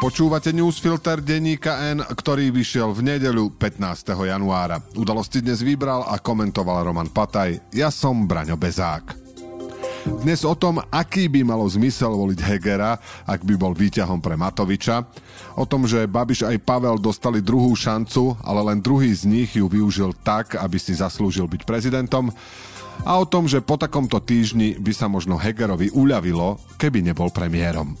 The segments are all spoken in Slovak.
Počúvate newsfilter denníka N, ktorý vyšiel v nedeľu 15. januára. Udalosti dnes vybral a komentoval Roman Pataj. Ja som Braňo Bezák. Dnes o tom, aký by malo zmysel voliť Hegera, ak by bol výťahom pre Matoviča. O tom, že Babiš aj Pavel dostali druhú šancu, ale len druhý z nich ju využil tak, aby si zaslúžil byť prezidentom. A o tom, že po takomto týždni by sa možno Hegerovi uľavilo, keby nebol premiérom.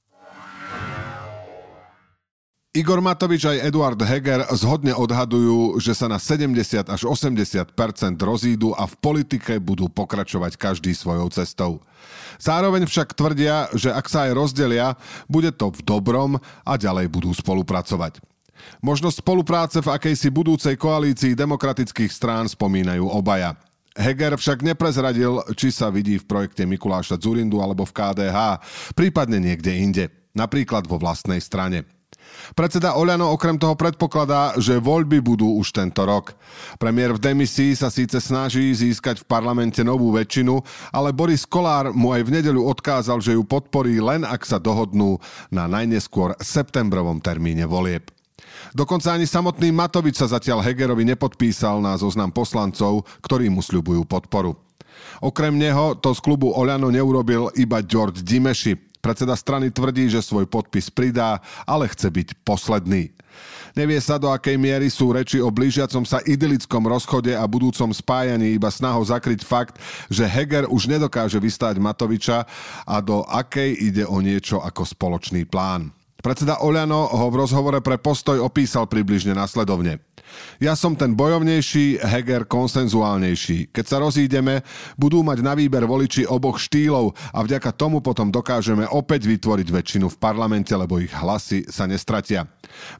Igor Matovič aj Eduard Heger zhodne odhadujú, že sa na 70 až 80% rozídu a v politike budú pokračovať každý svojou cestou. Zároveň však tvrdia, že ak sa aj rozdelia, bude to v dobrom a ďalej budú spolupracovať. Možnosť spolupráce v akejsi budúcej koalícii demokratických strán spomínajú obaja. Heger však neprezradil, či sa vidí v projekte Mikuláša Zurindu alebo v KDH, prípadne niekde inde, napríklad vo vlastnej strane. Predseda Oľano okrem toho predpokladá, že voľby budú už tento rok. Premiér v demisii sa síce snaží získať v parlamente novú väčšinu, ale Boris Kolár mu aj v nedeľu odkázal, že ju podporí len ak sa dohodnú na najneskôr septembrovom termíne volieb. Dokonca ani samotný Matovič sa zatiaľ Hegerovi nepodpísal na zoznam poslancov, ktorí mu sľubujú podporu. Okrem neho to z klubu Oľano neurobil iba George Dimeši, Predseda strany tvrdí, že svoj podpis pridá, ale chce byť posledný. Nevie sa, do akej miery sú reči o blížiacom sa idylickom rozchode a budúcom spájaní iba snahou zakryť fakt, že Heger už nedokáže vystáť Matoviča a do akej ide o niečo ako spoločný plán. Predseda Oľano ho v rozhovore pre Postoj opísal približne nasledovne. Ja som ten bojovnejší, Heger konsenzuálnejší. Keď sa rozídeme, budú mať na výber voliči oboch štýlov a vďaka tomu potom dokážeme opäť vytvoriť väčšinu v parlamente, lebo ich hlasy sa nestratia.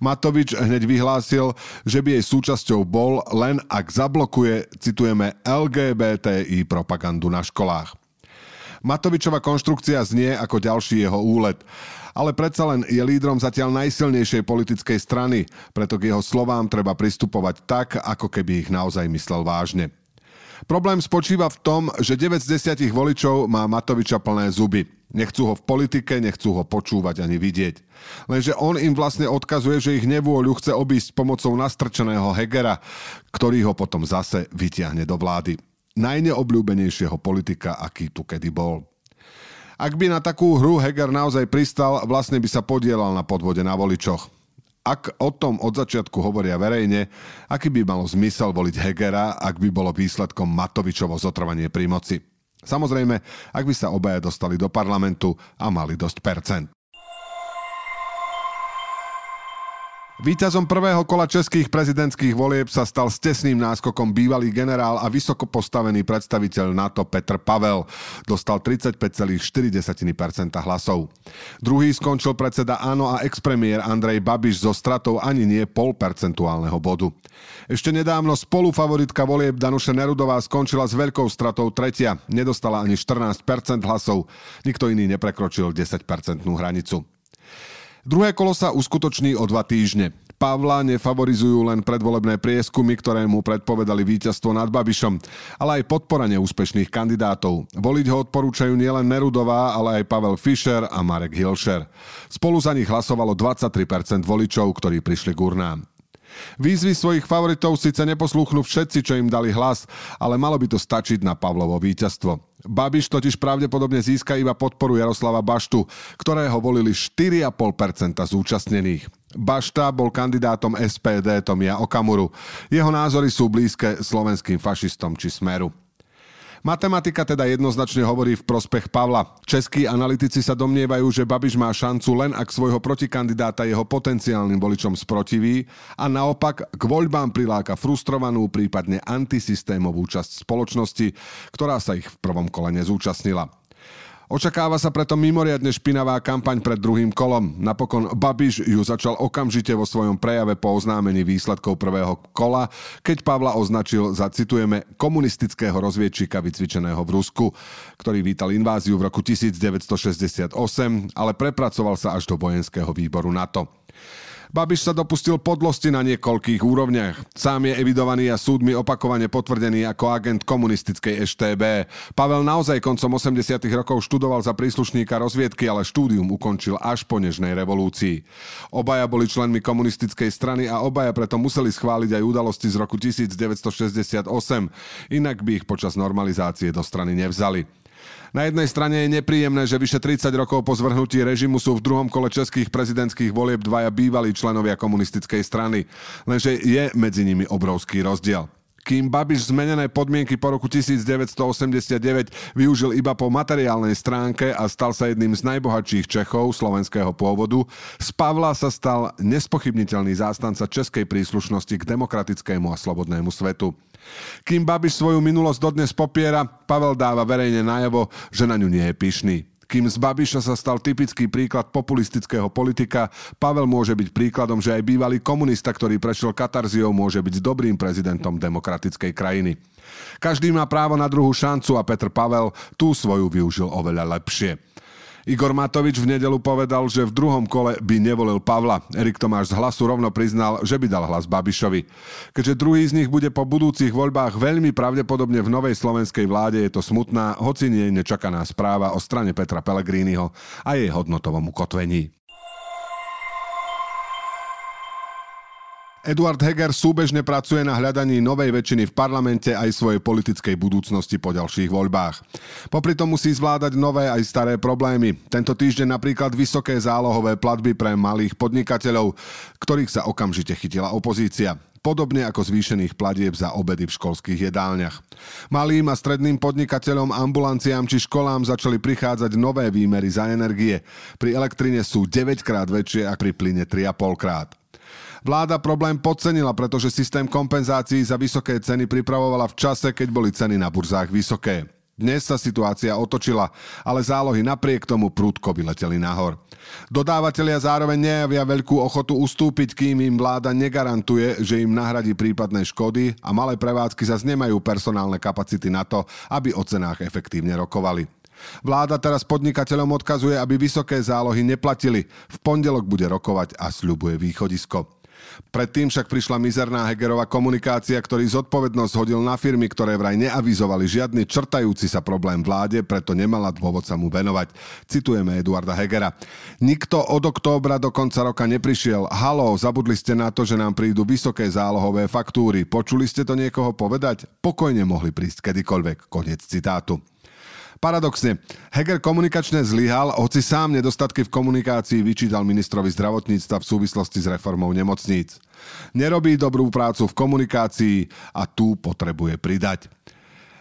Matovič hneď vyhlásil, že by jej súčasťou bol len ak zablokuje, citujeme, LGBTI propagandu na školách. Matovičová konštrukcia znie ako ďalší jeho úlet ale predsa len je lídrom zatiaľ najsilnejšej politickej strany, preto k jeho slovám treba pristupovať tak, ako keby ich naozaj myslel vážne. Problém spočíva v tom, že 9 z 10 voličov má Matoviča plné zuby. Nechcú ho v politike, nechcú ho počúvať ani vidieť. Lenže on im vlastne odkazuje, že ich nevôľu chce obísť pomocou nastrčeného Hegera, ktorý ho potom zase vytiahne do vlády. Najneobľúbenejšieho politika, aký tu kedy bol. Ak by na takú hru Heger naozaj pristal, vlastne by sa podielal na podvode na voličoch. Ak o tom od začiatku hovoria verejne, aký by malo zmysel voliť Hegera, ak by bolo výsledkom Matovičovo zotrvanie pri moci. Samozrejme, ak by sa obaja dostali do parlamentu a mali dosť percent. Výťazom prvého kola českých prezidentských volieb sa stal s tesným náskokom bývalý generál a vysoko postavený predstaviteľ NATO Petr Pavel. Dostal 35,4% hlasov. Druhý skončil predseda Áno a expremiér Andrej Babiš so stratou ani nie pol percentuálneho bodu. Ešte nedávno spolufavoritka volieb Danuše Nerudová skončila s veľkou stratou tretia. Nedostala ani 14% hlasov. Nikto iný neprekročil 10% hranicu. Druhé kolo sa uskutoční o dva týždne. Pavla nefavorizujú len predvolebné prieskumy, ktoré mu predpovedali víťazstvo nad Babišom, ale aj podpora neúspešných kandidátov. Voliť ho odporúčajú nielen Nerudová, ale aj Pavel Fischer a Marek Hilšer. Spolu za nich hlasovalo 23% voličov, ktorí prišli k urnám. Výzvy svojich favoritov síce neposlúchnú všetci, čo im dali hlas, ale malo by to stačiť na Pavlovo víťazstvo. Babiš totiž pravdepodobne získa iba podporu Jaroslava Baštu, ktorého volili 4,5% zúčastnených. Bašta bol kandidátom SPD Tomia Okamuru. Jeho názory sú blízke slovenským fašistom či smeru. Matematika teda jednoznačne hovorí v prospech Pavla. Českí analytici sa domnievajú, že Babiš má šancu len ak svojho protikandidáta jeho potenciálnym voličom sprotiví a naopak k voľbám priláka frustrovanú, prípadne antisystémovú časť spoločnosti, ktorá sa ich v prvom kole nezúčastnila. Očakáva sa preto mimoriadne špinavá kampaň pred druhým kolom. Napokon Babiš ju začal okamžite vo svojom prejave po oznámení výsledkov prvého kola, keď Pavla označil za, citujeme, komunistického rozviedčíka vycvičeného v Rusku, ktorý vítal inváziu v roku 1968, ale prepracoval sa až do vojenského výboru NATO. Babiš sa dopustil podlosti na niekoľkých úrovniach. Sám je evidovaný a súdmi opakovane potvrdený ako agent komunistickej EŠTB. Pavel naozaj koncom 80 rokov študoval za príslušníka rozviedky, ale štúdium ukončil až po nežnej revolúcii. Obaja boli členmi komunistickej strany a obaja preto museli schváliť aj udalosti z roku 1968, inak by ich počas normalizácie do strany nevzali. Na jednej strane je nepríjemné, že vyše 30 rokov po zvrhnutí režimu sú v druhom kole českých prezidentských volieb dvaja bývalí členovia komunistickej strany. Lenže je medzi nimi obrovský rozdiel. Kým Babiš zmenené podmienky po roku 1989 využil iba po materiálnej stránke a stal sa jedným z najbohatších Čechov slovenského pôvodu, z Pavla sa stal nespochybniteľný zástanca českej príslušnosti k demokratickému a slobodnému svetu. Kým Babiš svoju minulosť dodnes popiera, Pavel dáva verejne najavo, že na ňu nie je pyšný. Kým z Babiša sa stal typický príklad populistického politika, Pavel môže byť príkladom, že aj bývalý komunista, ktorý prešiel katarziou, môže byť dobrým prezidentom demokratickej krajiny. Každý má právo na druhú šancu a Petr Pavel tú svoju využil oveľa lepšie. Igor Matovič v nedelu povedal, že v druhom kole by nevolil Pavla. Erik Tomáš z hlasu rovno priznal, že by dal hlas Babišovi. Keďže druhý z nich bude po budúcich voľbách veľmi pravdepodobne v novej slovenskej vláde, je to smutná, hoci nie nečakaná správa o strane Petra Pellegriniho a jej hodnotovom ukotvení. Eduard Heger súbežne pracuje na hľadaní novej väčšiny v parlamente aj svojej politickej budúcnosti po ďalších voľbách. Popri tom musí zvládať nové aj staré problémy. Tento týždeň napríklad vysoké zálohové platby pre malých podnikateľov, ktorých sa okamžite chytila opozícia podobne ako zvýšených platieb za obedy v školských jedálniach. Malým a stredným podnikateľom, ambulanciám či školám začali prichádzať nové výmery za energie. Pri elektrine sú 9 krát väčšie a pri plyne 3,5 krát. Vláda problém podcenila, pretože systém kompenzácií za vysoké ceny pripravovala v čase, keď boli ceny na burzách vysoké. Dnes sa situácia otočila, ale zálohy napriek tomu prúdko vyleteli nahor. Dodávateľia zároveň nejavia veľkú ochotu ustúpiť, kým im vláda negarantuje, že im nahradí prípadné škody a malé prevádzky zase nemajú personálne kapacity na to, aby o cenách efektívne rokovali. Vláda teraz podnikateľom odkazuje, aby vysoké zálohy neplatili. V pondelok bude rokovať a sľubuje východisko. Predtým však prišla mizerná Hegerová komunikácia, ktorý zodpovednosť hodil na firmy, ktoré vraj neavizovali žiadny črtajúci sa problém vláde, preto nemala dôvod sa mu venovať. Citujeme Eduarda Hegera. Nikto od októbra do konca roka neprišiel. Halo, zabudli ste na to, že nám prídu vysoké zálohové faktúry. Počuli ste to niekoho povedať? Pokojne mohli prísť kedykoľvek. Konec citátu. Paradoxne, Heger komunikačne zlyhal, hoci sám nedostatky v komunikácii vyčítal ministrovi zdravotníctva v súvislosti s reformou nemocníc. Nerobí dobrú prácu v komunikácii a tu potrebuje pridať.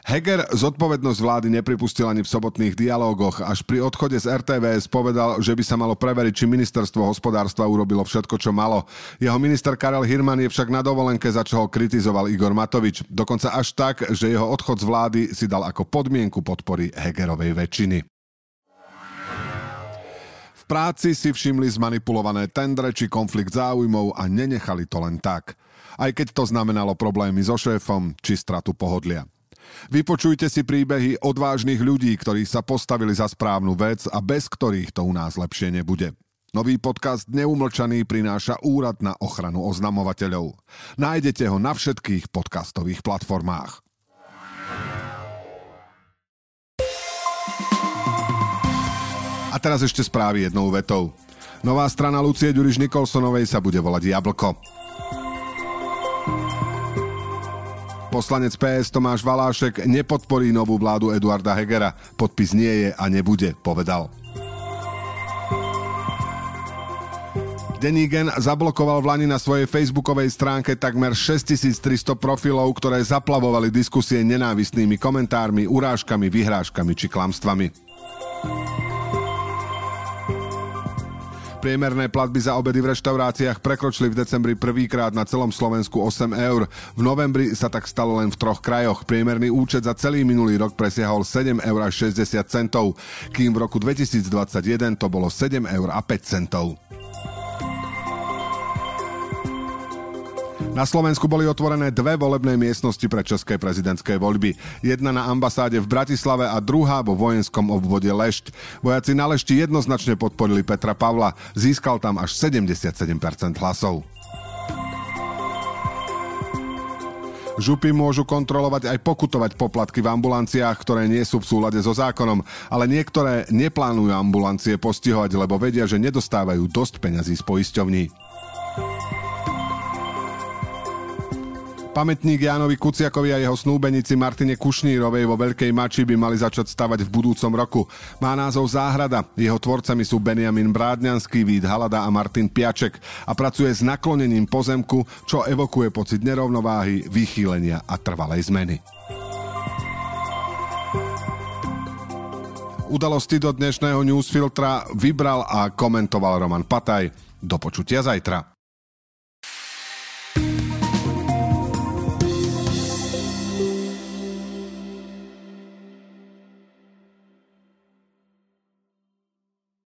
Heger zodpovednosť vlády nepripustil ani v sobotných dialógoch. Až pri odchode z RTVS povedal, že by sa malo preveriť, či ministerstvo hospodárstva urobilo všetko, čo malo. Jeho minister Karel Hirman je však na dovolenke, za čo ho kritizoval Igor Matovič. Dokonca až tak, že jeho odchod z vlády si dal ako podmienku podpory Hegerovej väčšiny. Práci si všimli zmanipulované tendre či konflikt záujmov a nenechali to len tak. Aj keď to znamenalo problémy so šéfom či stratu pohodlia. Vypočujte si príbehy odvážnych ľudí, ktorí sa postavili za správnu vec a bez ktorých to u nás lepšie nebude. Nový podcast Neumlčaný prináša Úrad na ochranu oznamovateľov. Nájdete ho na všetkých podcastových platformách. A teraz ešte správy jednou vetou. Nová strana Lucie Ďuriš Nikolsonovej sa bude volať Jablko. Poslanec PS Tomáš Valášek nepodporí novú vládu Eduarda Hegera. Podpis nie je a nebude, povedal. Denígen zablokoval v Lani na svojej facebookovej stránke takmer 6300 profilov, ktoré zaplavovali diskusie nenávistnými komentármi, urážkami, vyhrážkami či klamstvami. Priemerné platby za obedy v reštauráciách prekročili v decembri prvýkrát na celom Slovensku 8 eur. V novembri sa tak stalo len v troch krajoch. Priemerný účet za celý minulý rok presiahol 7 eur 60 centov, kým v roku 2021 to bolo 7 eur a 5 centov. Na Slovensku boli otvorené dve volebné miestnosti pre české prezidentské voľby. Jedna na ambasáde v Bratislave a druhá vo vojenskom obvode Lešť. Vojaci na Lešti jednoznačne podporili Petra Pavla. Získal tam až 77% hlasov. Župy môžu kontrolovať aj pokutovať poplatky v ambulanciách, ktoré nie sú v súlade so zákonom, ale niektoré neplánujú ambulancie postihovať, lebo vedia, že nedostávajú dosť peňazí z poisťovní. Pamätník Jánovi Kuciakovi a jeho snúbenici Martine Kušnírovej vo Veľkej Mači by mali začať stavať v budúcom roku. Má názov Záhrada. Jeho tvorcami sú Benjamin Brádňanský, Vít Halada a Martin Piaček a pracuje s naklonením pozemku, čo evokuje pocit nerovnováhy, vychýlenia a trvalej zmeny. Udalosti do dnešného newsfiltra vybral a komentoval Roman Pataj. Do počutia zajtra.